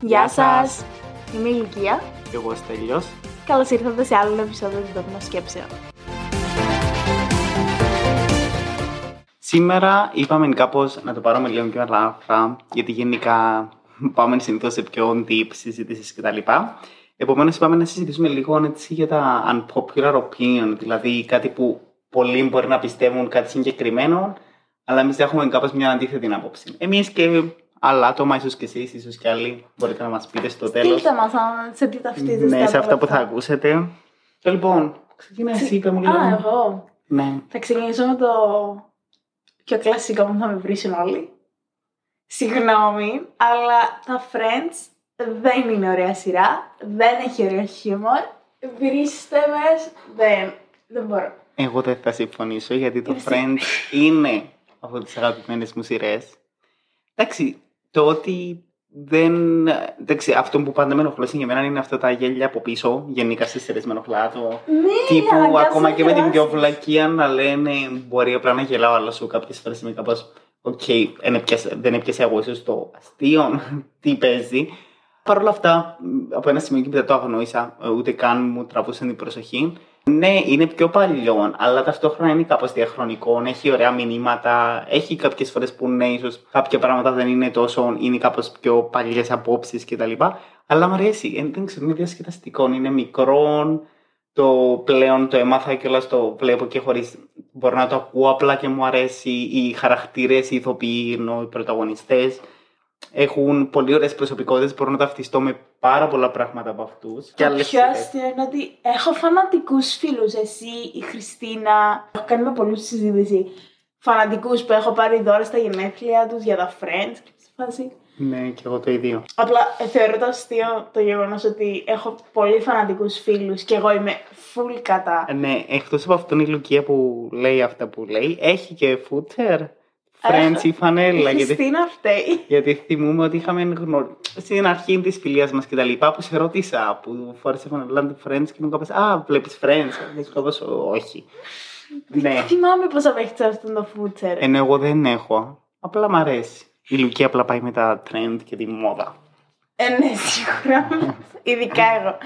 Γεια σας! Είμαι η Λουκία. Και εγώ Στέλιος. Καλώς ήρθατε σε άλλο ένα επεισόδιο του Δόγμα Σκέψεων. Σήμερα είπαμε κάπως να το πάρουμε λίγο πιο ελαφρά, γιατί γενικά πάμε συνήθως σε πιο deep συζητήσεις κτλ. Επομένως, είπαμε να συζητήσουμε λίγο έτσι για τα unpopular opinion, δηλαδή κάτι που πολλοί μπορεί να πιστεύουν κάτι συγκεκριμένο, αλλά εμείς έχουμε κάπως μια αντίθετη άποψη. Εμείς και άλλα άτομα, ίσως και εσείς, ίσως και άλλοι, μπορείτε να μας πείτε στο τέλος. Στείλτε μας αν σε τι ταυτίζεστε. Ναι, σε από αυτά που θα ακούσετε. Και λοιπόν, ξεκινά εσύ, είπε μου λίγο. Α, εγώ. Ναι. Θα ξεκινήσω με το πιο κλασικό που θα με βρίσουν όλοι. Συγγνώμη, αλλά τα Friends δεν είναι ωραία σειρά, δεν έχει ωραίο χιούμορ. Βρίστε με, δεν, δεν μπορώ. Εγώ δεν θα συμφωνήσω γιατί το Είναι Friends είναι από τις αγαπημένες μου σειρές. Εντάξει, το ότι δεν... Εντάξει, αυτό που πάντα με ενοχλώσει για μένα είναι αυτά τα γέλια από πίσω. Γενικά στις σειρές με ενοχλά το... Ναι, Τύπου αναγκάζομαι ακόμα να και με την πιο γελάσεις. βλακία να λένε μπορεί απλά να γελάω, αλλά σου κάποιες φορές είμαι κάπως Οκ, δεν έπιασε- δεν έπιασε εγώ ίσως το αστείο, τι παίζει. Παρ' όλα αυτά, μ, από ένα σημείο και μετά το αγνόησα, ε, ούτε καν μου τραβούσαν την προσοχή. Ναι, είναι πιο παλιό, αλλά ταυτόχρονα είναι κάπως διαχρονικό, έχει ωραία μηνύματα, έχει κάποιες φορές που ναι, ίσως κάποια πράγματα δεν είναι τόσο, είναι κάπως πιο παλιές απόψεις κτλ. Αλλά μου αρέσει, Ε, δεν ξέρω, είναι διασκεδαστικό, είναι μικρό, το πλέον το έμαθα και όλα το βλέπω και χωρίς μπορώ να το ακούω απλά και μου αρέσει οι χαρακτήρες, οι ηθοποιοί, ενώ οι πρωταγωνιστές έχουν πολύ ωραίες προσωπικότητες, μπορώ να ταυτιστώ με πάρα πολλά πράγματα από αυτούς. Το άλλες πιο σειρές. αστείο είναι ότι έχω φανατικούς φίλους. Εσύ, η Χριστίνα. Έχω κάνει με πολλούς συζήτηση. Φανατικούς που έχω πάρει δώρα στα γενέθλια τους για τα friends. Και σε φάση. Ναι, και εγώ το ίδιο. Απλά ε, θεωρώ το αστείο το γεγονός ότι έχω πολύ φανατικούς φίλους και εγώ είμαι full κατά. Ναι, εκτός από αυτόν η Λουκία που λέει αυτά που λέει, έχει και footer, friends ή φανέλα. Η γιατί Χριστίνα φταίει. Γιατί θυμούμε ότι είχαμε γνωρίσει στην αρχή της φιλίας μας και τα λοιπά που σε ρώτησα που φόρεσε φανελά του Friends και μου κάπως Α, βλέπεις Friends. Και σου κάπως, Όχι. ναι. Θυμάμαι πώς απέχει αυτό το φούτσερ. Ενώ εγώ δεν έχω. Απλά μ' αρέσει. Η Λουκία απλά πάει με τα trend και τη μόδα. Ε, ναι, σίγουρα. Ειδικά εγώ.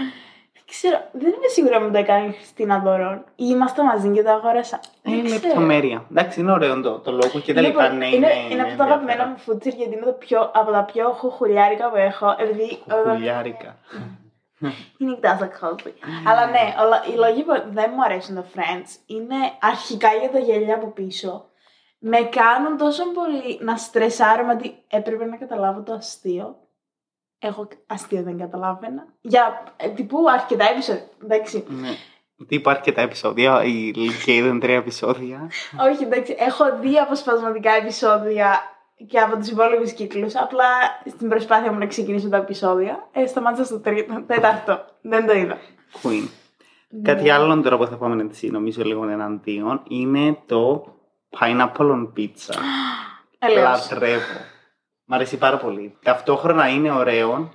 Δεν ξέρω, δεν είμαι σίγουρα αν μου το έκανε η Χριστίνα δωρών. Ή είμαστε μαζί και το αγόρασα. Ε, Δεν Είναι ξέρω. λεπτομέρεια. Εντάξει, είναι ωραίο το, το λόγο και τα Είναι λοιπά. πολύ- Ναι, είναι, είναι από τα αγαπημένα ενδιαφέρον. μου φούτσερ γιατί είναι το πιο, από τα πιο χουχουλιάρικα που έχω. Επειδή. Κουκουλιάρικα. Είναι τόσο cozy. Αλλά ναι, όλα- οι λόγοι που δεν μου αρέσουν το Friends είναι αρχικά για τα γέλια από πίσω. Με κάνουν τόσο πολύ να στρεσάρω ότι έπρεπε να καταλάβω το αστείο. Εγώ αστείο δεν καταλάβαινα. Για ε, τύπου αρκετά επεισόδια. Εντάξει. Ναι. Τι υπάρχει και τα επεισόδια. Η Λουκία είδαν τρία επεισόδια. Όχι, εντάξει. Έχω δει αποσπασματικά επεισόδια και από τους υπόλοιπους κύκλους. Απλά στην προσπάθεια μου να ξεκινήσω τα επεισόδια, ε, σταμάτησα στο τρίτο, τέταρτο. Δεν το είδα. Queen. Κάτι άλλο τώρα που θα πάμε έτσι, νομίζω λίγο εναντίον, είναι το pineapple on pizza. Ελέος. Λατρεύω. Μ' αρέσει πάρα πολύ. Ταυτόχρονα είναι ωραίο.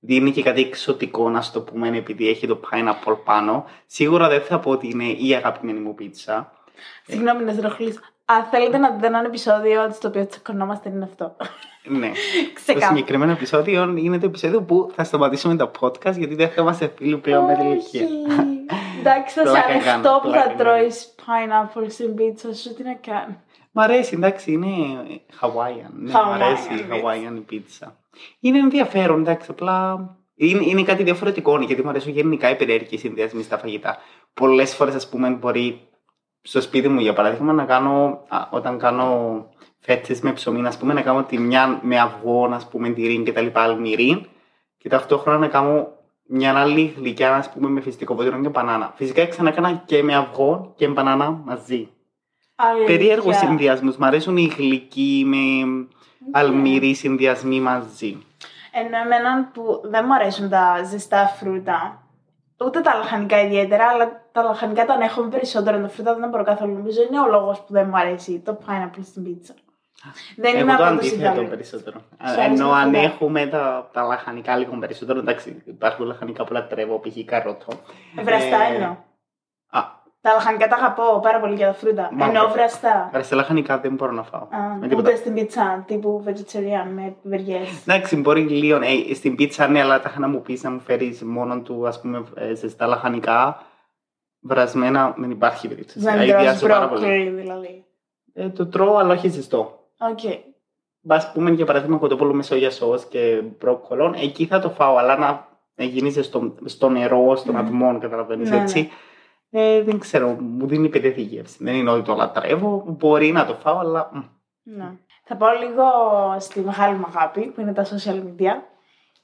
Δίνει και κάτι εξωτικό, να σου το πούμε, επειδή έχει το pineapple πάνω. Σίγουρα δεν θα πω ότι είναι η αγαπημένη μου πίτσα. Συγγνώμη να σε ενοχλήσω. Αν θέλετε να δείτε ένα επεισόδιο στο οποίο τσακωνόμαστε, είναι αυτό. Ναι. το Ξεκάθαρα. συγκεκριμένο επεισόδιο είναι το επεισόδιο που θα σταματήσουμε το podcast γιατί δεν θα είμαστε φίλοι πλέον με τη Όχι. ηλικία. Εντάξει, θα σε Πλάκα ανοιχτώ κάνω, που πλάκα θα κάνω. τρώεις pineapple στην πίτσα σου, τι να κάνει. Μ' αρέσει, εντάξει, είναι Hawaiian. Ναι, μ' Hawaiian αρέσει η pizza. Hawaiian pizza. Είναι ενδιαφέρον, εντάξει, απλά είναι, είναι κάτι διαφορετικό, γιατί μου αρέσουν γενικά οι περίεργοι συνδυασμοί στα φαγητά. Πολλές φορές, ας πούμε, μπορεί στο σπίτι μου, για παράδειγμα, να κάνω, α, όταν κάνω φέτε με ψωμί, ας πούμε, να κάνω τη μια με αυγό, ας πούμε, τυρί και τα λοιπά, αλμυρί, και ταυτόχρονα να κάνω μια άλλη γλυκιά, ας πούμε, με φυσικό ποτήρι και μπανάνα. Φυσικά ξανά έκανα και με αυγό και μπανάνα μαζί. Αλήθεια. Περίεργου συνδυασμού. Μ' αρέσουν οι γλυκοί με αλμυρί συνδυασμοί μαζί. Ενώ εμένα που δεν μου αρέσουν τα ζεστά φρούτα, ούτε τα λαχανικά ιδιαίτερα, αλλά τα λαχανικά τα ανέχομαι περισσότερο. Τα φρούτα δεν τα μπορώ καθόλου. Νομίζω είναι ο λόγος που δεν μου αρέσει το pineapple στην πίτσα. Δεν είμαι Εγώ το από το αντίθετο συντάλλον. περισσότερο. Σου αρέσουν Ενώ τα αν φρούτα. έχουμε τα, τα λαχανικά λίγο περισσότερο, εντάξει, υπάρχουν λαχανικά που λατρεύω, π.χ. καρότο. Βραστά Ε, εννοώ. Α, Τα λαχανικά τα αγαπώ πάρα πολύ για τα φρούτα. Μα, Ενώ βραστά. Βραστά λαχανικά δεν μπορώ να φάω. Α, Με τίποτα. ούτε στην πίτσα τύπου vegetarian με βεργές. Εντάξει, μπορεί λίγο. Ε, στην πίτσα, ναι, αλλά τα είχα να μου πεις να μου φέρεις μόνο του ας πούμε ε, ζεστά λαχανικά. Βρασμένα δεν υπάρχει περίπτωση. Δεν Αηδιάζω τρως πάρα πολύ. μπρόκολι δηλαδή. Ε, το τρώω, αλλά όχι ζεστό. Οκ. Μπα πούμε για παράδειγμα κοτόπουλο με σόγια σως και μπρόκολο, εκεί θα το φάω, αλλά να, να γίνει στο, στο νερό, στον Ναι. ατμό, καταλαβαίνεις Ναι, έτσι. Ε, δεν ξέρω, μου δίνει πεντέθη γεύση. Δεν είναι ότι το λατρεύω, μπορεί να το φάω, αλλά. μ. Ναι. Θα πάω λίγο στη μεγάλη μου αγάπη που είναι τα social media.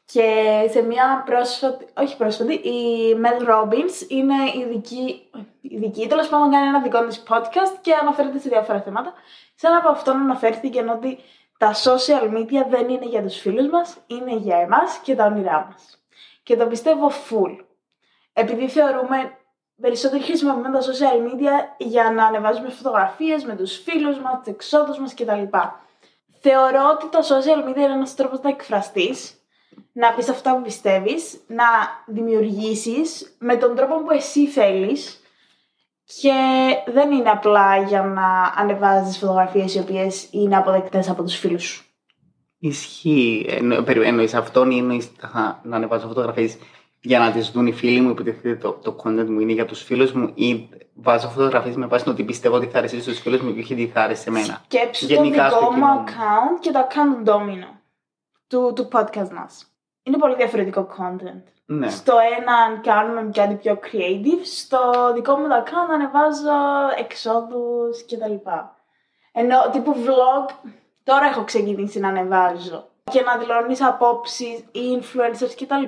Και σε μια πρόσφατη, όχι πρόσφατη, η Mel Robbins είναι ειδική, ειδική τέλος πάντων κάνει ένα δικό της podcast και αναφέρεται σε διάφορα θέματα. Σε ένα από αυτόν αναφέρθηκε ότι τα social media δεν είναι για τους φίλους μας, είναι για εμάς και τα όνειρά μας. Και το πιστεύω full. Επειδή θεωρούμε περισσότερο χρησιμοποιούμε τα social media για να ανεβάζουμε φωτογραφίες με τους φίλους μας, τις εξόδους μας κτλ. Θεωρώ ότι τα social media είναι ένας τρόπος να εκφραστείς, να πεις αυτά που πιστεύεις, να δημιουργήσεις με τον τρόπο που εσύ θέλεις και δεν είναι απλά για να ανεβάζεις φωτογραφίες οι οποίες είναι αποδεκτές από τους φίλους σου. Ισχύει. Εννο, περι- εννοείς αυτόν ή εννοείς αχα, να ανεβάζω φωτογραφίες για να τις δουν οι φίλοι μου, υποτίθεται το, το content μου είναι για τους φίλους μου ή βάζω φωτογραφίες με βάση το ότι πιστεύω ότι θα αρέσει στους φίλους μου και όχι τι θα αρέσει σε μένα. Σκέψου Γενικά το στο δικό κοινό μου μου. account και το account του Domino του, του podcast μας. Είναι πολύ διαφορετικό content. Ναι. Στο ένα κάνουμε κάτι πιο creative, στο δικό μου το account ανεβάζω εξόδους κτλ. Ενώ τύπου vlog, τώρα έχω ξεκινήσει να ανεβάζω. Και να δηλώνεις απόψεις, influencers κτλ.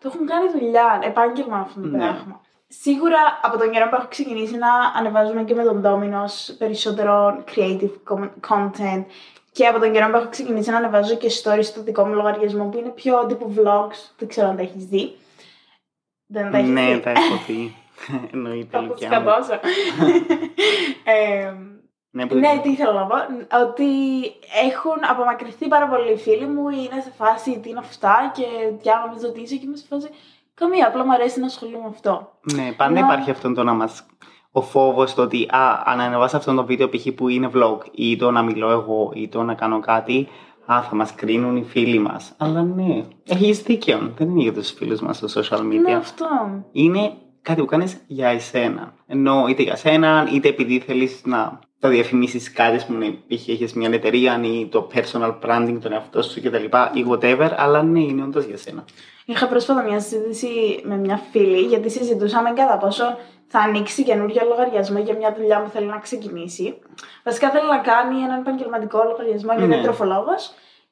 Το έχουν κάνει δουλειά, επάγγελμα αυτό το Ναι. πράγμα. Σίγουρα από τον καιρό που έχω ξεκινήσει να ανεβάζουμε και με τον Dominos περισσότερο creative com- content και από τον καιρό που έχω ξεκινήσει να ανεβάζω και stories στο δικό μου λογαριασμό που είναι πιο τύπου vlogs, δεν ξέρω αν τα έχεις δει. Δεν τα έχεις Ναι, δει. τα έχω δει. Εννοείται, Κάπως Λουκιά μου. σκατώσα. Ε, Ναι, που- ναι, τι ήθελα να πω. Ότι έχουν απομακρυνθεί πάρα πολλοί φίλοι μου, είναι σε φάση τι είναι αυτά και τι άμα με ρωτήσει και είμαι σε φάση. Καμία, απλά μου αρέσει να ασχολούμαι με αυτό. Ναι, πάντα Να- υπάρχει αυτό το να μας... Ο φόβος το ότι α, αν ανεβάσω αυτό το βίντεο π.χ. που είναι vlog ή το να μιλώ εγώ ή το να κάνω κάτι, α, θα μας κρίνουν οι φίλοι μας. Αλλά ναι, έχεις δίκιο. Δεν είναι για τους φίλους μας στο social media. Ναι, αυτό. είναι κάτι που κάνεις για εσένα. Ενώ είτε για σένα, είτε επειδή θέλεις να το διαφημίσεις κάτι, ας πούμε, π.χ. έχεις μια εταιρεία ή το personal branding, τον εαυτό σου κτλ. ή whatever, αλλά ναι, είναι όντως για σένα. Είχα πρόσφατα μια συζήτηση με μια φίλη γιατί συζητούσαμε κατά πόσο θα ανοίξει καινούργιο λογαριασμό για μια δουλειά που θέλει να ξεκινήσει. Βασικά θέλει να κάνει έναν επαγγελματικό λογαριασμό, είναι Ναι. διατροφολόγο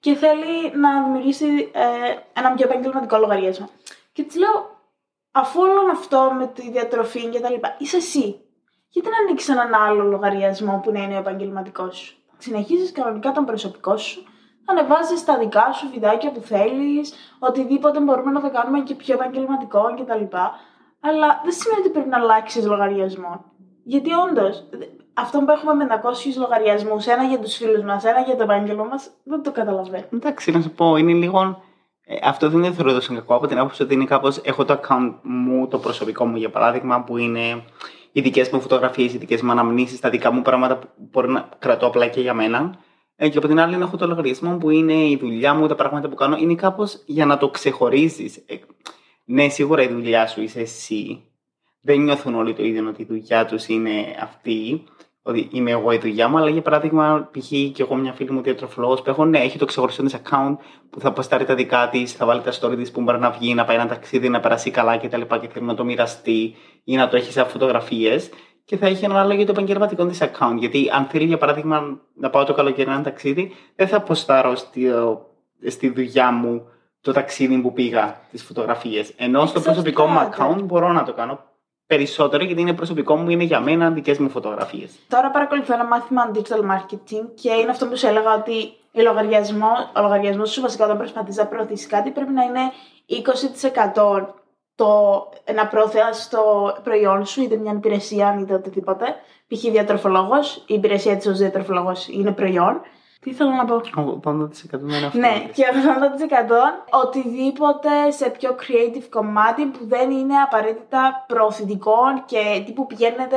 και θέλει να δημιουργήσει ε, έναν πιο επαγγελματικό λογαριασμό. Και της λέω, αφού όλο αυτό με τη διατροφή και τα λοιπά, είσαι εσύ. Γιατί να ανοίξεις έναν άλλο λογαριασμό που να είναι ο επαγγελματικός σου; Συνεχίζεις κανονικά τον προσωπικό σου, ανεβάζεις τα δικά σου βιντεάκια που θέλεις, οτιδήποτε μπορούμε να το κάνουμε και πιο επαγγελματικό κτλ. Αλλά δεν σημαίνει ότι πρέπει να αλλάξεις λογαριασμό. Γιατί όντως, αυτό που έχουμε με 500 λογαριασμούς, ένα για τους φίλους μας, ένα για το επάγγελμα μας, δεν το καταλαβαίνω. Εντάξει, να σου πω, είναι λίγο. Ε, αυτό δεν είναι θεωρώ τόσο κακό από την άποψη ότι είναι κάπως. Έχω το account μου, το προσωπικό μου για παράδειγμα, που είναι οι δικές μου φωτογραφίες, οι δικές μου αναμνήσεις, τα δικά μου πράγματα που μπορεί να κρατώ απλά και για μένα. Ε, και από την άλλη έχω το λογαριασμό που είναι η δουλειά μου, τα πράγματα που κάνω. Είναι κάπως για να το ξεχωρίζεις. Ε, ναι, σίγουρα η δουλειά σου είσαι εσύ. Δεν νιώθουν όλοι το ίδιο ότι η δουλειά τους είναι αυτή. Ότι είμαι εγώ η δουλειά μου, αλλά για παράδειγμα, π.χ. και εγώ μια φίλη μου διατροφολόγο που έχω, ναι, έχει το ξεχωριστό της account που θα ποστάρει τα δικά της, θα βάλει τα story της που μπορεί να βγει, να πάει ένα ταξίδι, να περάσει καλά κτλ. Και, και θέλει να το μοιραστεί ή να το έχει σε φωτογραφίες. Και θα έχει ένα άλλο για το επαγγελματικό της account. Γιατί αν θέλει, για παράδειγμα, να πάω το καλοκαίρι ένα ταξίδι, δεν θα ποστάρω στη, στη δουλειά μου το ταξίδι που πήγα, τις φωτογραφίες. Ενώ στο προσωπικό μου Εξαρτάται. account μπορώ να το κάνω περισσότερο γιατί είναι προσωπικό μου, είναι για μένα δικές μου φωτογραφίες. Τώρα παρακολουθώ ένα μάθημα digital marketing και είναι αυτό που σου έλεγα ότι ο λογαριασμό, ο λογαριασμός σου βασικά όταν προσπαθείς να προωθήσεις κάτι πρέπει να είναι 20% το, να προωθήσει το προϊόν σου, είτε μια υπηρεσία είτε οτιδήποτε. Π.χ. διατροφολόγο, η υπηρεσία της ως διατροφολόγο είναι προϊόν. Τι θέλω να πω; Ο 80% δεν είναι αυτό. Ναι, και 80% οτιδήποτε σε πιο creative κομμάτι που δεν είναι απαραίτητα προωθητικό και τύπου πηγαίνετε,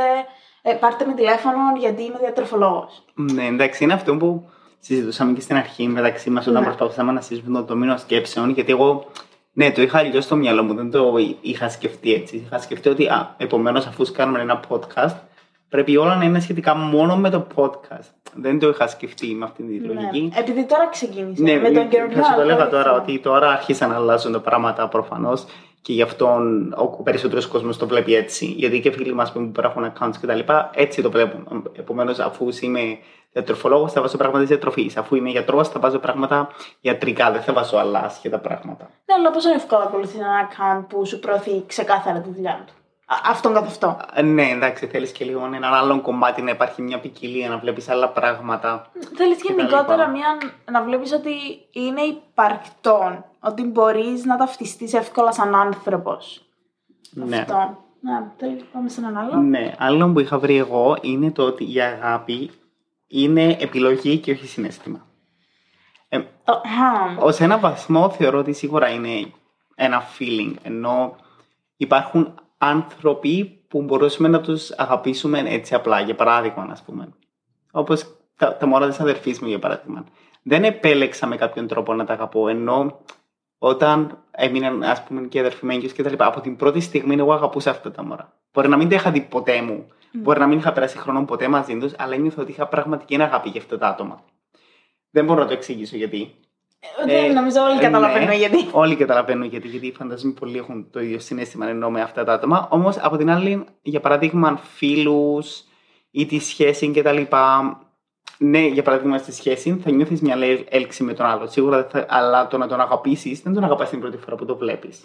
ε, πάρτε με τηλέφωνο γιατί είμαι διατροφολόγος. Ναι, εντάξει, είναι αυτό που συζητούσαμε και στην αρχή μεταξύ μας όταν Ναι. προσπαθούσαμε να συζητήσουμε το τομείο σκέψεων. Γιατί εγώ, ναι, το είχα αλλιώς στο μυαλό μου, δεν το είχα σκεφτεί έτσι. Είχα σκεφτεί ότι, α, επομένως, αφού κάνουμε ένα podcast, πρέπει όλα να είναι σχετικά μόνο με το podcast. Δεν το είχα σκεφτεί με αυτή τη λογική. Ναι. Επειδή τώρα ξεκίνησε. Ναι, με τον καινούργιο θα σου το έλεγα τώρα αλγόριθμο. ότι τώρα άρχισαν να αλλάζουν τα πράγματα προφανώς και γι' αυτό ο περισσότερος κόσμος το βλέπει έτσι. Γιατί και φίλοι μας που έχουν accounts κτλ. έτσι το βλέπουν. Επομένως, αφού είμαι διατροφολόγος, θα βάζω πράγματα της διατροφής. Αφού είμαι γιατρός, θα βάζω πράγματα ιατρικά. Δεν θα βάζω άλλα άσχετα πράγματα. Ναι, αλλά πόσο εύκολο να ακολουθεί ένα account που σου προωθεί ξεκάθαρα τη δουλειά του. Α, αυτόν καθ' αυτό. Ε, Ναι, εντάξει, θέλεις και λίγο έναν άλλον κομμάτι να υπάρχει μια ποικιλία, να βλέπεις άλλα πράγματα. Θέλεις Και τα γενικότερα λοιπά. μια, να βλέπεις ότι είναι υπαρκτόν. Ότι μπορείς να ταυτιστείς εύκολα σαν άνθρωπος. Ναι. Αυτό. Ναι, τέλει, πάμε σε έναν άλλο; Ναι, άλλο που είχα βρει εγώ είναι το ότι η αγάπη είναι επιλογή και όχι συνέστημα. Ε, Ο- χαμ. Ω ένα βαθμό θεωρώ ότι σίγουρα είναι ένα feeling, ενώ υπάρχουν άνθρωποι που μπορούμε να τους αγαπήσουμε έτσι απλά, για παράδειγμα, ας πούμε. Όπως τα, τα μωρά της αδερφής μου, για παράδειγμα. Δεν επέλεξα με κάποιον τρόπο να τα αγαπώ, ενώ όταν έμειναν, ας πούμε, και οι αδερφοί μου έγκυος και τα λοιπά, από την πρώτη στιγμή εγώ αγαπούσα αυτά τα μωρά. Μπορεί να μην τα είχα δει ποτέ μου, μπορεί να μην είχα περάσει χρόνο ποτέ μαζί τους, αλλά νιώθω ότι είχα πραγματική αγάπη για αυτά τα άτομα. Δεν μπορώ να το εξηγήσω γιατί. Δεν Ε, νομίζω όλοι ε, καταλαβαίνουν ναι. γιατί. Όλοι καταλαβαίνουν γιατί, γιατί φαντάζομαι πολλοί έχουν το ίδιο συνέστημα ενώ με αυτά τα άτομα. Όμως από την άλλη, για παράδειγμα, φίλους ή τη σχέση κτλ. Ναι, για παράδειγμα, στη σχέση θα νιώθεις μια λέ- έλξη με τον άλλο. Σίγουρα δεν θα, αλλά το να τον αγαπήσεις δεν τον αγαπάς την πρώτη φορά που το βλέπεις.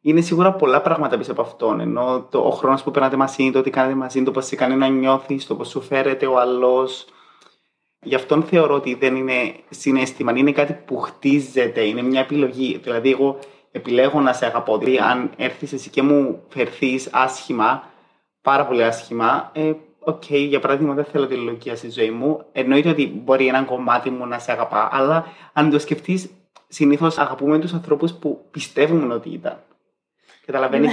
Είναι σίγουρα πολλά πράγματα πίσω από αυτόν. Ενώ το, ο χρόνος που περνάτε μαζί, το τι κάνετε μαζί, το πώς σε κάνει να νιώθεις, το πώς σου φέρεται ο άλλος. Γι' αυτόν θεωρώ ότι δεν είναι συναίσθημα, είναι κάτι που χτίζεται, είναι μια επιλογή. Δηλαδή, εγώ επιλέγω να σε αγαπώ. Δηλαδή, αν έρθεις εσύ και μου φερθείς άσχημα, πάρα πολύ άσχημα, ε, οκ, για παράδειγμα, δεν θέλω τη λογική στη ζωή μου. Εννοείται ότι μπορεί ένα κομμάτι μου να σε αγαπά, αλλά αν το σκεφτείς, συνήθως αγαπούμε τους ανθρώπους που πιστεύουμε ότι ήταν. Καταλαβαίνεις.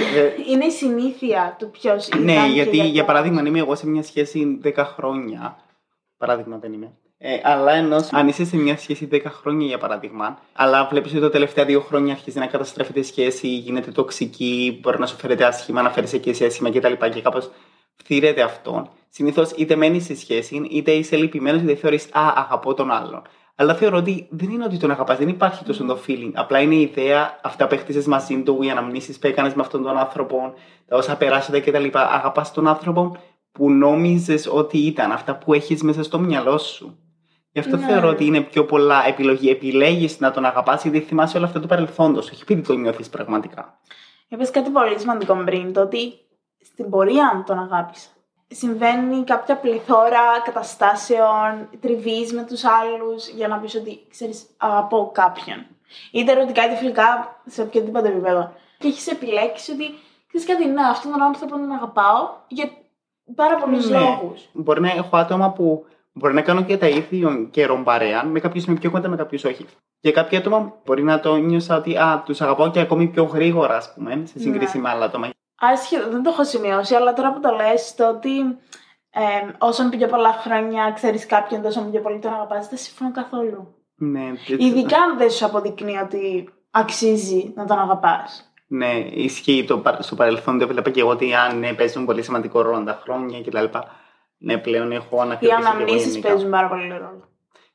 Είναι η συνήθεια του ποιος ήταν. Ναι, και γιατί για αυτό. παράδειγμα, αν είμαι εγώ σε μια σχέση 10 χρόνια. Παράδειγμα δεν είμαι. Ε, αλλά ενώ αν είσαι σε μια σχέση 10 χρόνια, για παράδειγμα, αλλά βλέπεις ότι τα τελευταία δύο χρόνια αρχίζει να καταστρέφεται η σχέση, γίνεται τοξική, μπορεί να σου φέρεται άσχημα, να φέρει και εσύ άσχημα κτλ. Και, και κάπως φτύρεται αυτό. Συνήθως είτε μένεις στη σχέση, είτε είσαι λυπημένος, είτε θεωρείς Α, αγαπώ τον άλλον. Αλλά θεωρώ ότι δεν είναι ότι τον αγαπάς, δεν υπάρχει τόσο το feeling. Απλά είναι η ιδέα, αυτά που έχτισες μαζί του, οι αναμνήσεις που έκανες με αυτόν τον άνθρωπο, τα όσα περάσατε κτλ. Αγαπάς τον άνθρωπο που νόμιζες ότι ήταν, αυτά που έχεις μέσα στο μυαλό σου. Γι' αυτό Ναι. θεωρώ ότι είναι πιο πολλά επιλογή. Επιλέγεις να τον αγαπάς γιατί θυμάσαι όλα αυτά του παρελθόντος, όχι επειδή το νιώθεις πραγματικά. Είπες κάτι πολύ σημαντικό πριν, το ότι στην πορεία τον αγάπησα. Συμβαίνει κάποια πληθώρα καταστάσεων, τριβής με τους άλλους για να πεις ότι ξέρεις αγαπώ κάποιον. Είτε ερωτικά είτε φιλικά σε οποιοδήποτε επίπεδο. Και έχεις επιλέξει ότι ξέρεις κάτι, ναι, αυτόν τον άνθρωπο τον αγαπάω για πάρα πολλούς Ναι. λόγους. Μπορεί να έχω άτομα που μπορεί να κάνω και τα ίδια καιρό παρέα, με κάποιους είμαι πιο κοντά, με κάποιους όχι. Για κάποια άτομα μπορεί να το νιώσα ότι α, τους αγαπάω και ακόμη πιο γρήγορα, ας πούμε, σε σύγκριση Ναι. με άλλα άτομα. Άσχετο, δεν το έχω σημειώσει, αλλά τώρα που το λες, το ότι ε, όσο πιο πολλά χρόνια ξέρεις κάποιον, τόσο πιο πολύ τον αγαπάς, δεν συμφωνώ καθόλου. Ναι, έτσι- Ειδικά αν δεν σου αποδεικνύει ότι αξίζει να τον αγαπάς. Ναι, ισχύει το, πα- στο παρελθόν. Το έβλεπα και εγώ ότι αν ναι, παίζουν πολύ σημαντικό ρόλο τα χρόνια κτλ. Ναι, πλέον έχω Οι ανακριτήσει. και εγώ αναμνήσεις γενικά. παίζουν πάρα πολύ ρόλο.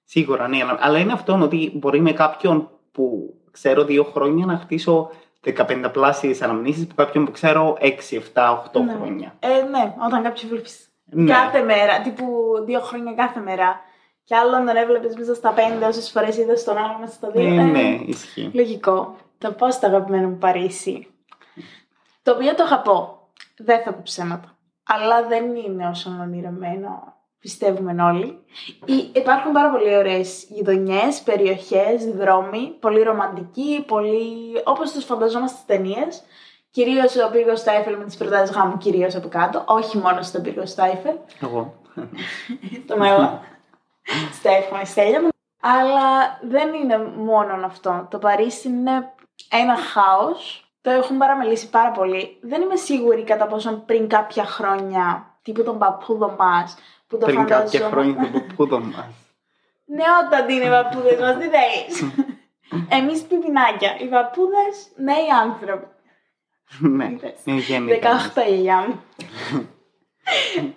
Σίγουρα, ναι. αλλά- Αλλά είναι αυτό ότι μπορεί με κάποιον που ξέρω δύο χρόνια να χτίσω 15 πλάσιες αναμνήσεις που κάποιον που ξέρω 6, 7, 8 Ναι. χρόνια. Ε, ναι, όταν κάποιος βλέπεις Ναι. κάθε μέρα, τύπου δύο χρόνια κάθε μέρα, και άλλον τον έβλεπες μέσα στα πέντε όσες φορές είδες τον άλλο μέσα στα δύο. Ε, ε, ναι, ισχύει. Λογικό. Το πώς το αγαπημένο μου Παρίσι. Το οποίο το αγαπώ. Δεν θα πω ψέματα. Αλλά δεν είναι όσο ονειρεμένο πιστεύουμε όλοι. Ή- Υπάρχουν πάρα πολύ ωραίες γειτονιές, περιοχές, δρόμοι, πολύ ρομαντικοί, πολύ όπως τους φανταζόμαστε στις ταινίες. Κυρίως ο πύργος του Άιφελ με τις προτάσεις γάμου κυρίως από κάτω, όχι μόνο στον πύργο του Άιφελ. Εγώ. Το μέλλον. Στα εύχομαι, Στέλια μου. Αλλά δεν είναι μόνο αυτό. Το Παρίσι είναι ένα χάος. Το έχουν παραμελήσει πάρα πολύ. Δεν είμαι σίγουρη κατά πόσο πριν κάποια χρόνια, τύπου τον παππούδο μας, που το Πριν κάποια φανταζόμουν. χρόνια δεν πού το μας. Νεότατοι είναι οι παππούδες μας, τι θέλεις; Εμείς πιπινάκια. Οι παππούδες νέοι άνθρωποι. Ναι, Είδες; είναι γενικά. 18 η γιαγιά μου.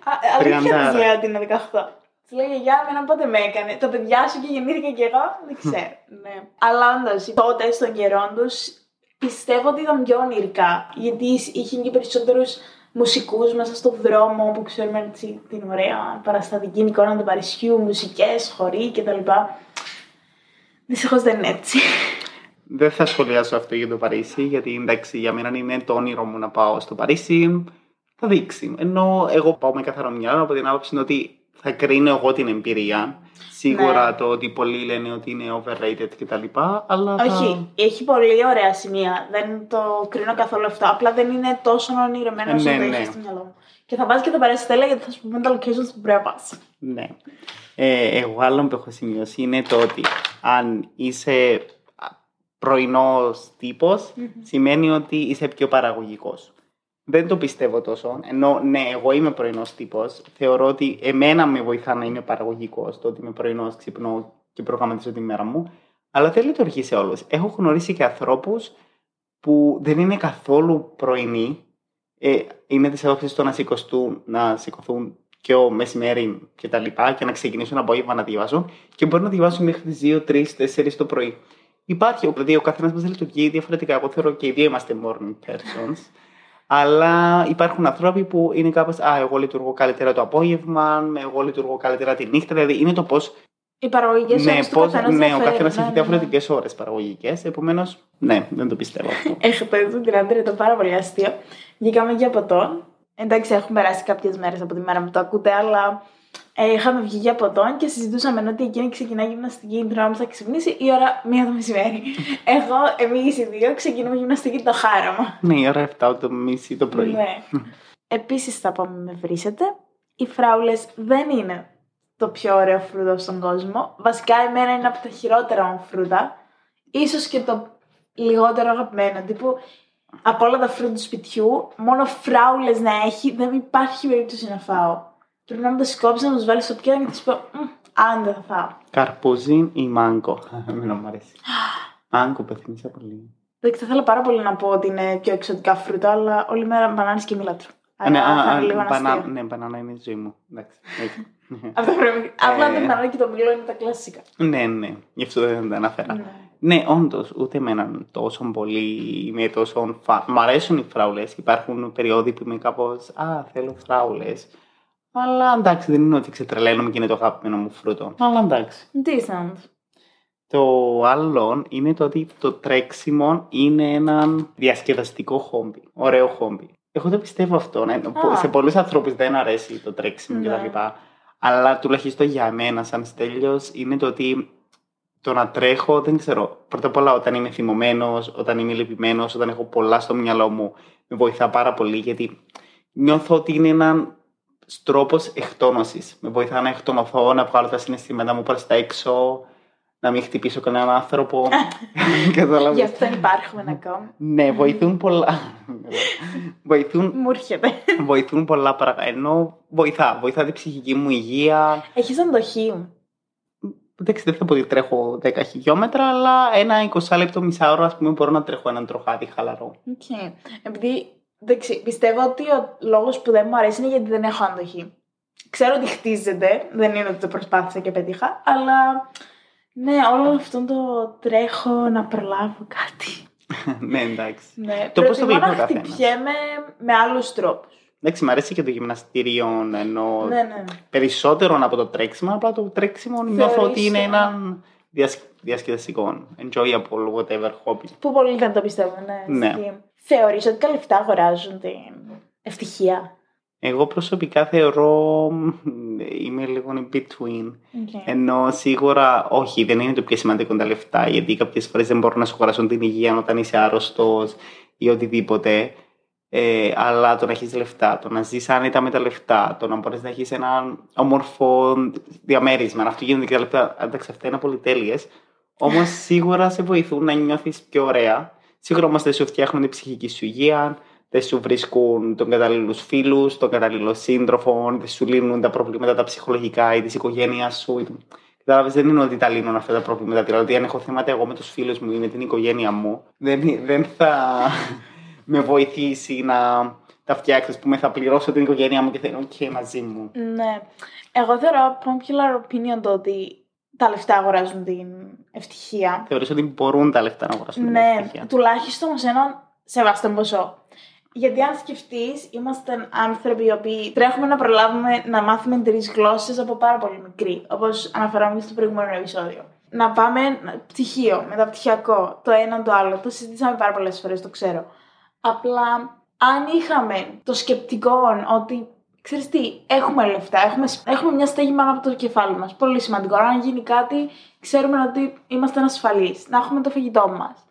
Α, Αλήθεια Τριαντάρα. της λέω ότι είναι 18. Τη λέω γιαγιά εμένα πότε με έκανε. Τα παιδιά σου και γεννήθηκα κι εγώ. Δεν ξέρω. ναι. Αλλά όντως τότε στον καιρό τους πιστεύω ότι ήταν πιο ονειρικά. Γιατί είχε και περισσότερους μουσικούς μέσα στον δρόμο που ξέρουμε έτσι, την ωραία παραστατική εικόνα του Παρισιού, μουσικές, χωρί κτλ. Δυστυχώς δεν είναι έτσι. Δεν θα σχολιάσω αυτό για το Παρίσι, γιατί εντάξει, για μένα είναι το όνειρο μου να πάω στο Παρίσι. Θα δείξει. Ενώ εγώ πάω με καθαρό μυαλό από την άποψη ότι θα κρίνω εγώ την εμπειρία. Σίγουρα Ναι. το ότι πολλοί λένε ότι είναι overrated κτλ. Αλλά. θα- Όχι, έχει πολύ ωραία σημεία. Δεν το κρίνω καθόλου αυτό. Απλά δεν είναι τόσο ονειρεμένο όσο Ναι, το ναι. είχε στο μυαλό μου. Και θα βάζεις και το παραστέλα γιατί θα σου πούμε τα locations που πρέπει να πας. Ναι. Ε, εγώ άλλο που έχω σημειώσει είναι το ότι αν είσαι πρωινός σημαίνει ότι είσαι πιο παραγωγικός. Δεν το πιστεύω τόσο. Ενώ ναι, εγώ είμαι πρωινός τύπος. Θεωρώ ότι εμένα με βοηθά να είμαι παραγωγικός. Το ότι είμαι πρωινός, ξυπνώ και προγραμματίζω τη μέρα μου. Αλλά δεν λειτουργεί σε όλους. Έχω γνωρίσει και ανθρώπους που δεν είναι καθόλου πρωινοί. Ε, είναι τη άποψη το να σηκωστούν, να σηκωθούν και ο μεσημέρι και τα λοιπά και να ξεκινήσουν απόγευμα να διαβάσουν και μπορούν να διαβάσουν μέχρι τις 2, 3, 4 το πρωί. Υπάρχει, δηλαδή ο καθένας μας λειτουργεί διαφορετικά. Εγώ θεωρώ και οι δύο είμαστε morning persons. Αλλά υπάρχουν άνθρωποι που είναι κάπως, Α, εγώ λειτουργώ καλύτερα το απόγευμα, εγώ λειτουργώ καλύτερα τη νύχτα. Δηλαδή είναι το πώς. Οι παραγωγικές Ναι, ώρες του πώς- καθενός ναι, ο διαφέρουν. καθένας Ναι, έχει ναι, ναι. διαφορετικέ ώρες παραγωγικές. Επομένως, ναι, δεν το πιστεύω αυτό. Έχετε την άντρε το πάρα πολύ αστείο. Βγήκαμε για ποτό. Εντάξει, έχουν περάσει κάποιες μέρες από τη μέρα που το ακούτε, αλλά ε, είχαμε βγει για ποτό και συζητούσαμε ότι εκείνη ξεκινάει γυμναστική, την ώρα που θα ξυπνήσει η ώρα μία το μεσημέρι. Εγώ, εμείς οι δύο, ξεκινούμε γυμναστική το χάραμα. ναι, η ώρα 7 το μισή το πρωί. Ναι. Επίσης, θα πούμε με βρίσετε. Οι φράουλες δεν είναι το πιο ωραίο φρούτο στον κόσμο. Βασικά, εμένα είναι από τα χειρότερα μου φρούτα. Ίσως και το λιγότερο αγαπημένο. Τύπου, από όλα τα φρούτα του σπιτιού, μόνο φράουλες να έχει, δεν υπάρχει περίπτωση να φάω. Πρέπει να μου τα σκόψεις, να τους βάλεις στο πιάτο και να τους πω, «Μμ, αν δεν θα φάω. Καρπούζιν ή μάγκο. Εμένα μου αρέσει. Μάγκο, πεθυμίσα πολύ. Δεν θα ήθελα πάρα πολύ να πω ότι είναι πιο εξωτικά φρούτα, αλλά όλη μέρα μπανάνες και μιλάτρου. Α, ναι, Άρα θα α, είναι α, λίγο μπανά- αστείο. ναι, μπανάνα είναι η ζωή μου. Εντάξει. έτσι. Αυτό πρέπει. Απλά Ε. το μπανάνα και το μήλο είναι τα κλασικά. ναι, ναι. Γι' αυτό δεν τα αναφέρα. Ναι. Ναι, όντως, ούτε εμένα τόσο πολύ είμαι τόσο. Φα... Μ' αρέσουν οι φράουλες. Υπάρχουν περιόδοι που είμαι κάπως. Α, θέλω φράουλες. Αλλά εντάξει, δεν είναι ότι ξετρελαίνομαι και είναι το αγαπημένο μου φρούτο. Αλλά εντάξει. Decent. Το άλλο είναι το ότι το τρέξιμο είναι ένα διασκεδαστικό χόμπι. Ωραίο χόμπι. Εγώ δεν πιστεύω αυτό. Ναι. Α. Σε πολλούς ανθρώπους δεν αρέσει το τρέξιμο Ναι. κτλ. Αλλά τουλάχιστον για μένα, σαν στέλιος, είναι το ότι το να τρέχω, δεν ξέρω. Πρώτα απ' όλα, όταν είμαι θυμωμένος, όταν είμαι λυπημένος, όταν έχω πολλά στο μυαλό μου, με βοηθά πάρα πολύ γιατί νιώθω ότι είναι ένα τρόπος εκτόνωσης. Με βοηθά να εκτονωθώ, να βγάλω τα συναισθήματα μου προς τα έξω, να μην χτυπήσω κανέναν άνθρωπο. Κατάλαβες. Γι' αυτό υπάρχουμε ακόμα. Ναι, βοηθούν πολλά. βοηθούν, Μου έρχεται. βοηθούν πολλά πράγματα. Ενώ βοηθά. Βοηθά την ψυχική μου υγεία. Έχεις αντοχή. Εντάξει, δεν θα πω ότι τρέχω 10 χιλιόμετρα, αλλά ένα 20 λεπτό, μισά ώρα, ας πούμε, μπορώ να τρέχω έναν τροχάδι χαλαρό. Okay. Επειδή εντάξει, πιστεύω ότι ο λόγος που δεν μου αρέσει είναι γιατί δεν έχω αντοχή. Ξέρω ότι χτίζεται, δεν είναι ότι το προσπάθησα και πετύχα, αλλά ναι, όλο αυτό το τρέχω να προλάβω κάτι. ναι, εντάξει. Ναι, Το πώς το προτιμώ βλέπει ο να καθένας. χτυπιέμαι με άλλους τρόπους. Εντάξει, μου αρέσει και το γυμναστήριο, ενώ Ναι, ναι. περισσότερο από το τρέξιμο, απλά το τρέξιμο νιώθω Θεωρείς, ότι είναι ε, ένα διασ... διασκεδαστικό, enjoyable, whatever hobby. Που πολλοί δεν το πιστεύουν, ναι. Ναι. ισχύει. Θεωρείς ότι τα λεφτά αγοράζουν την ευτυχία; Εγώ προσωπικά θεωρώ μ, είμαι λίγο in between. Okay. Ενώ σίγουρα όχι, δεν είναι το πιο σημαντικό τα λεφτά, γιατί κάποιες φορές δεν μπορούν να σου αγοράσουν την υγεία όταν είσαι άρρωστος ή οτιδήποτε. Ε, αλλά το να έχεις λεφτά, το να ζεις άνετα με τα λεφτά, το να μπορείς να έχεις ένα όμορφο διαμέρισμα, να αυτοκίνητο και τα λεφτά. Εντάξει, αυτά είναι πολυτέλειε. Όμως σίγουρα σε βοηθούν να νιώθεις πιο ωραία. Σίγουρα όμως δεν σου φτιάχνουν την ψυχική σου υγεία, δεν σου βρίσκουν τον κατάλληλους φίλους, τον κατάλληλο σύντροφο, δεν σου λύνουν τα προβλήματα τα ψυχολογικά ή της οικογένειας σου. Κατάλαβες, δεν είναι ότι τα λύνουν αυτά τα προβλήματα. Δηλαδή, αν έχω θέματα εγώ με τους φίλους μου ή με την οικογένεια μου, δεν, δεν θα με βοηθήσει να τα φτιάξει. Α πούμε, θα πληρώσω την οικογένειά μου και θα είναι OK μαζί μου. Ναι. Εγώ θεωρώ popular opinion το ότι τα λεφτά αγοράζουν την ευτυχία. Θεωρείς ότι μπορούν τα λεφτά να αγοράσουν την Ναι, ευτυχία; τουλάχιστον σε έναν σεβαστό ποσό. Γιατί αν σκεφτείς, είμαστε άνθρωποι οι οποίοι τρέχουμε να προλάβουμε να μάθουμε τρεις γλώσσες από πάρα πολύ μικρή. Όπως αναφέραμε στο προηγούμενο επεισόδιο. Να πάμε πτυχίο, μεταπτυχιακό, το ένα το άλλο. Το συζητήσαμε πάρα πολλές φορές, το ξέρω. Απλά αν είχαμε το σκεπτικό ότι ξέρεις τι, έχουμε λεφτά, έχουμε, έχουμε μια στέγη πάνω από το κεφάλι μας. Πολύ σημαντικό. Αν γίνει κάτι, ξέρουμε ότι είμαστε ασφαλείς. Να έχουμε το φαγητό μας.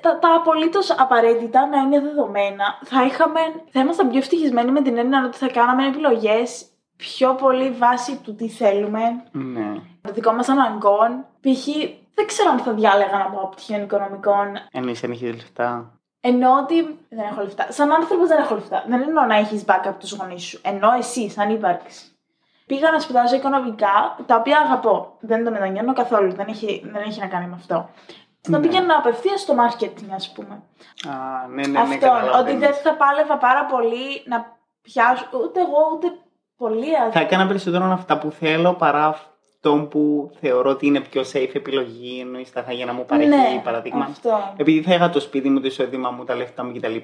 Τα, τα απολύτως απαραίτητα να είναι δεδομένα. Θα, είχαμε, θα ήμασταν πιο ευτυχισμένοι με την έννοια ότι θα κάναμε επιλογές πιο πολύ βάση του τι θέλουμε, Ναι. το δικό μας αναγκών. Π.χ. δεν ξέρω αν θα διάλεγα να πάω πτυχίων οικονομικών Εννοείς αν έχεις λεφτά. Εννοώ ότι δεν έχω λεφτά. Σαν άνθρωπος δεν έχω λεφτά. Δεν εννοώ να έχεις backup τους γονείς σου. Εννοώ εσύ, σαν ύπαρξη. Πήγα να σπουδάσω οικονομικά, τα οποία αγαπώ. Δεν το μετανιώνω καθόλου. Δεν έχει, δεν έχει να κάνει με αυτό. Να Ναι. πήγαινα απευθείας στο marketing, ας πούμε. Α, ναι, ναι, ναι, αυτό. καταλαβαίνω. ότι δεν θα πάλευα πάρα πολύ να πιάσω. Ούτε εγώ, ούτε πολύ α- Θα έκανα περισσότερο αυτά που θέλω παρά αυτό που θεωρώ ότι είναι πιο safe επιλογή, εννοείς θα είχα για να μου παρέχει ναι, παράδειγμα. Αυτό. Επειδή θα είχα το σπίτι μου, το εισόδημα μου, τα λεφτά μου κτλ.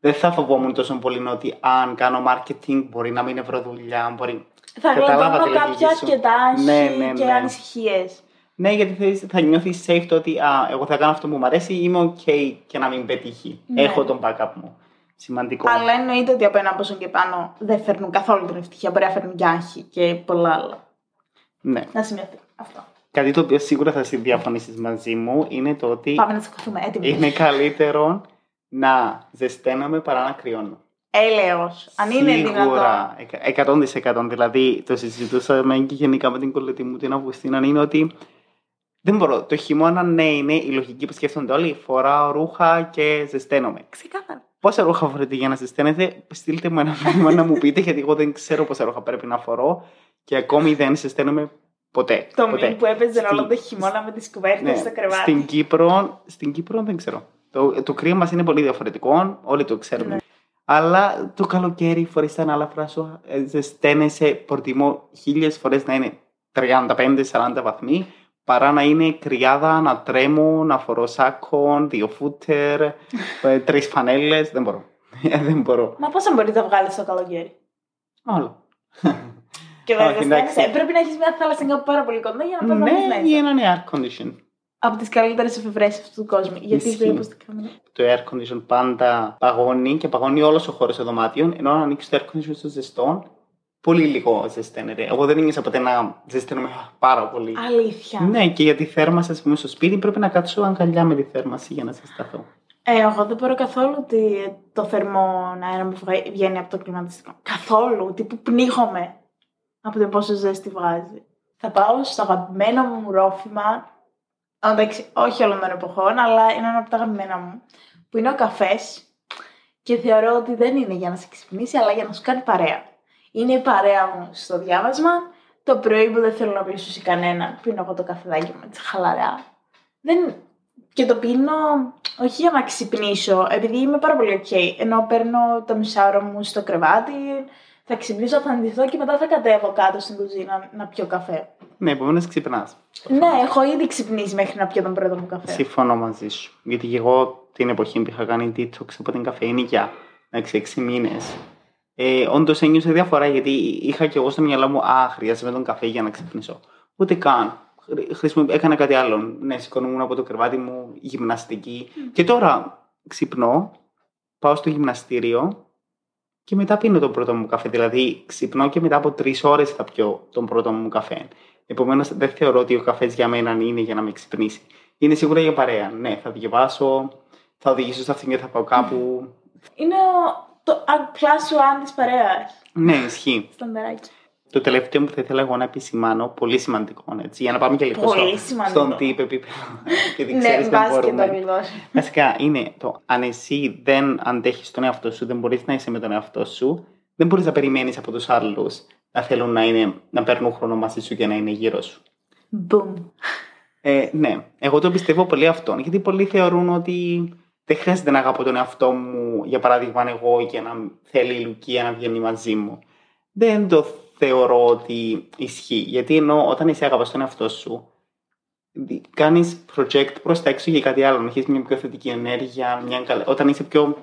Δεν θα φοβόμουν τόσο πολύ ότι αν κάνω marketing μπορεί να μην βρω δουλειά, μπορεί... Θα Καταλάβα τη γλιτώνω κάποια λογική σου. αρκετά άγχη Ναι, ναι, και ναι. ανησυχίες. Ναι, γιατί θα, θα νιώθεις safe το ότι α, εγώ θα κάνω αυτό που μου αρέσει, είμαι ok και να μην πετύχει. Ναι. Έχω τον backup μου. Σημαντικό. Αλλά εννοείται ότι από ένα πόσο και πάνω δεν φέρνουν καθόλου την ευτυχία. Μπορεί να φέρνουν και άγχη και πολλά άλλα. Ναι. Να σημειωθεί αυτό. Κάτι το οποίο σίγουρα θα διαφωνήσει μαζί μου είναι το ότι Πάμε να τσακωθούμε. Έτοιμοι. είναι καλύτερο να ζεσταίνομαι παρά να κρυώνω. Έλεος. Αν είναι δυνατόν. Σίγουρα, εκα- 100%. Δηλαδή, το συζητούσαμε και γενικά με την κολλητή μου την Αυγουστίνα, είναι ότι δεν μπορώ. Το χειμώνα, ναι, είναι η λογική που σκέφτονται όλοι. Φοράω ρούχα και ζεσταίνομαι. Ξεκάθαρα. Πόσα ρούχα φορείτε για να ζεσταίνετε, στείλτε μου ένα μήνυμα να μου πείτε, γιατί εγώ δεν ξέρω πόσα ρούχα πρέπει να φορώ και ακόμη δεν ζεσταίνομαι ποτέ. Το ποτέ. μήνυμα που έπαιζε Στην- όλο το χειμώνα με τις κουβέρτες Ναι, στο κρεβάτι. στην, Κύπρο, στην Κύπρο δεν ξέρω. Το, το κρύο μας είναι πολύ διαφορετικό, όλοι το ξέρουμε. Ναι. Αλλά το καλοκαίρι φορείς τα ανάλαφρα σου, ε, ζεσταίνεσαι, προτιμώ χίλιες φορές να είναι 35-40 βαθμοί, παρά να είναι κρυάδα, να τρέμω, να φορώ σάκο, δύο φούτερ, ε, τρεις φανέλες, δεν μπορώ. Ε, δεν μπορώ. Μα πόσα μπορείς να βγάλεις το καλοκαίρι; Όλο. Και Όχι, βέβαια εντάξει. ζεσταίνεσαι. Πρέπει να έχεις μια θάλασσα κάπου πάρα πολύ κοντά για να πας να μπεις ναι, ή μέσα. έναν air condition. Από τις καλύτερες εφευρέσεις αυτού του κόσμου. Γιατί Ισχύει. πρέπει να κάνουμε. το air condition πάντα παγώνει και παγώνει όλος ο χώρος στο δωμάτιο. Ενώ αν ανοίξεις το air condition στο ζεστό, πολύ λίγο ζεσταίνεται. Εγώ δεν νιώσα ποτέ να ζεσταίνομαι πάρα πολύ. Αλήθεια. Ναι, και για τη θέρμανση, ας πούμε, στο σπίτι πρέπει να κάτσω αγκαλιά με τη θέρμανση για να ζεσταθώ. Ε, εγώ δεν μπορώ καθόλου ότι το θερμό αέρα μου βγα- βγαίνει από το κλιματιστικό. Καθόλου. Τι που πνίγομαι από το πόσο ζέστη βγάζει. Θα πάω στο αγαπημένο μου ρόφημα. Εντάξει, όχι όλων των εποχών, αλλά είναι ένα από τα αγαπημένα μου. Που είναι ο καφές. Και θεωρώ ότι δεν είναι για να σε ξυπνήσει, αλλά για να σου κάνει παρέα. Είναι η παρέα μου στο διάβασμα. Το πρωί που δεν θέλω να πλησιώσει κανέναν, πίνω εγώ το καφεδάκι μου έτσι χαλαρά. Δεν... Και το πίνω όχι για να ξυπνήσω, επειδή είμαι πάρα πολύ ok. Ενώ παίρνω το μισάωρο μου στο κρεβάτι, θα ξυπνήσω, θα αντιθώ και μετά θα κατέβω κάτω στην κουζίνα να πιω καφέ. Ναι, επομένως ξυπνάς. Ναι, έχω ήδη ξυπνήσει μέχρι να πιω τον πρώτο μου καφέ. Συμφωνώ μαζί σου. Γιατί και εγώ την εποχή που είχα κάνει detox από την καφέινη για 6 μήνες. Ε, Όντως ένιωσα διαφορά γιατί είχα και εγώ στο μυαλό μου, Α, χρειάζομαι τον καφέ για να ξυπνήσω. Ούτε καν. Χρη- χρησιμο- Έκανα κάτι άλλο. Ναι, σηκωνόμουν από το κρεβάτι μου, γυμναστική. Και τώρα ξυπνώ, πάω στο γυμναστήριο και μετά πίνω τον πρώτο μου καφέ. Δηλαδή, ξυπνώ και μετά από τρεις ώρες θα πιω τον πρώτο μου καφέ. Επομένως, δεν θεωρώ ότι ο καφές για μένα είναι για να με ξυπνήσει. Είναι σίγουρα για παρέα. Ναι, θα διαβάσω, θα οδηγήσω στο αυτοκίνητο, θα πάω κάπου. Είναι ο, το απλά σου αν της παρέας. Ναι, ισχύει. Σταντεράκι. Το τελευταίο που θα ήθελα εγώ να επισημάνω, πολύ σημαντικό, έτσι, για να πάμε και λίγο Πολύ στο- σημαντικό. στον τύπο επίπεδο. Γιατί Ναι, ξέρεις δεν βάζει και μπορούμε. το γλώσσα. Βασικά είναι το αν εσύ δεν αντέχεις τον εαυτό σου, δεν μπορείς να είσαι με τον εαυτό σου, δεν μπορείς να περιμένεις από τους άλλους να θέλουν να, είναι, να παίρνουν χρόνο μαζί σου και να είναι γύρω σου. Boom. Ε, ναι, εγώ το πιστεύω πολύ αυτόν, γιατί πολλοί θεωρούν ότι δεν χρειάζεται να αγαπώ τον εαυτό μου, για παράδειγμα, εγώ και να θέλει η Λουκία να βγαίνει μαζί μου. Δεν το θεωρώ ότι ισχύει, γιατί ενώ όταν εσύ αγαπάς τον εαυτό σου, κάνεις project προς τα έξω για κάτι άλλο, να έχεις μια πιο θετική ενέργεια, μια καλ... όταν είσαι πιο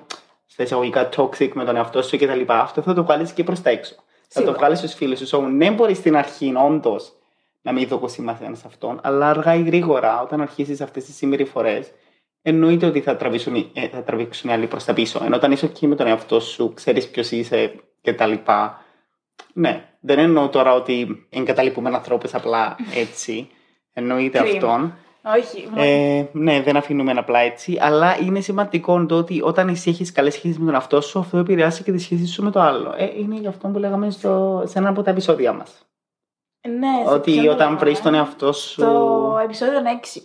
στα εισαγωγικά toxic με τον εαυτό σου κτλ. Αυτό θα το βγάλεις και προς τα έξω. Θα το Σίγουρα. βγάλεις στους φίλους σου. So, ναι, μπορείς στην αρχή όντως να μην δώσει σημασία σε αυτόν, αλλά αργά ή γρήγορα, όταν αρχίσεις αυτές τις συμπεριφορές, εννοείται ότι θα τραβήξουν, οι- ε, θα τραβήξουν οι άλλοι προς τα πίσω. Ενώ όταν είσαι εκεί με τον εαυτό σου, ξέρεις ποιος είσαι κτλ. Ναι, δεν εννοώ τώρα ότι εγκαταλείπουμε ανθρώπους απλά έτσι. Εννοείται Κρίμα. αυτόν. Όχι. Ε, ναι, δεν αφήνουμε απλά έτσι. Αλλά είναι σημαντικό το ότι όταν εσύ έχεις καλές σχέσεις με τον εαυτό σου, αυτό επηρεάσει και τη σχέση σου με το άλλο. Ε, είναι γι' αυτό που λέγαμε στο, σε ένα από τα επεισόδια μας. ναι, σε Ότι ποιον το όταν λέγαμε; βρεις τον εαυτό σου. Στο επεισόδιο 6.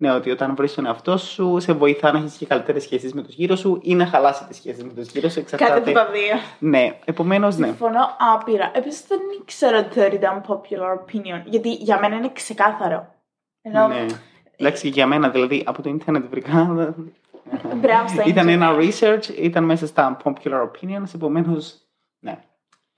Ναι, ότι όταν βρεις τον εαυτό σου, σε βοηθά να έχεις και καλύτερες σχέσεις με τους γύρω σου ή να χαλάσει τις σχέσεις με τους γύρω σου. Κάτι από Εξαρτάται. τα δύο. Ναι, επομένως, ναι. Συμφωνώ άπειρα. Επίσης δεν ήξερα ότι θεωρείται unpopular opinion. Γιατί για μένα είναι ξεκάθαρο. Ενώ ναι. Εντάξει, και για μένα, δηλαδή από το Ιντερνετ βρήκα. Μπράβο στο ήταν ίντερνετ. ένα research, ήταν μέσα στα popular opinions, επομένως. Ναι.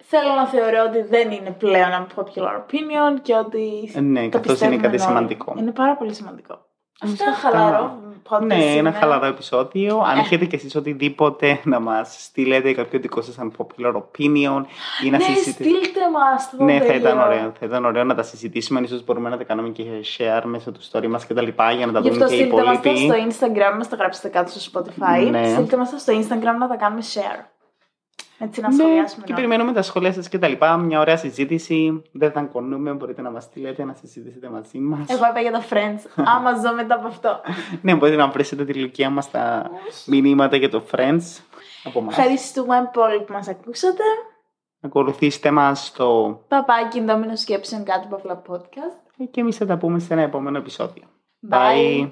θέλω να θεωρώ ότι δεν είναι πλέον unpopular opinion και ότι. Ε, ναι, το καθώς είναι πιστεύουμε κάτι όλοι. σημαντικό. Είναι πάρα πολύ σημαντικό. Αυτό είναι αυτά. χαλαρό. podcast Ναι, ένα σήμερα. χαλαρό επεισόδιο. Αν Ε. έχετε κι εσείς οτιδήποτε να μας στείλετε κάποιο δικό σας unpopular opinion ή να Ναι, συζητήσετε. στείλτε μας. Ναι, θα ήταν ωραίο. Θα ήταν ωραίο να τα συζητήσουμε. Ίσως μπορούμε να τα κάνουμε και share μέσω του story μας και τα λοιπά για να τα Γι' δουν αυτό και οι στείλτε μας τα υπόλοιποι. στο Instagram, μας τα γράψετε κάτω στο Spotify. Ναι. Στείλτε μας τα στο Instagram να τα κάνουμε share. Έτσι να Ναι, σχολιάσουμε. και όλοι. περιμένουμε τα σχόλια σας και τα λοιπά. Μια ωραία συζήτηση. Δεν θα κονούμε. Μπορείτε να μας στείλετε να συζητήσετε μαζί μας. Εγώ είπα για τα Friends. Άμα ζω μετά από αυτό. Ναι, μπορείτε να βρέσετε τη ηλικία μας στα μηνύματα για το Friends από εμάς. Ευχαριστούμε πολύ που μας ακούσατε. Ακολουθήστε μας στο... Παπάκι ντόμινο σκέψεων κάτω από απλά podcast. και εμείς θα τα πούμε σε ένα επόμενο επεισόδιο. Bye. Bye.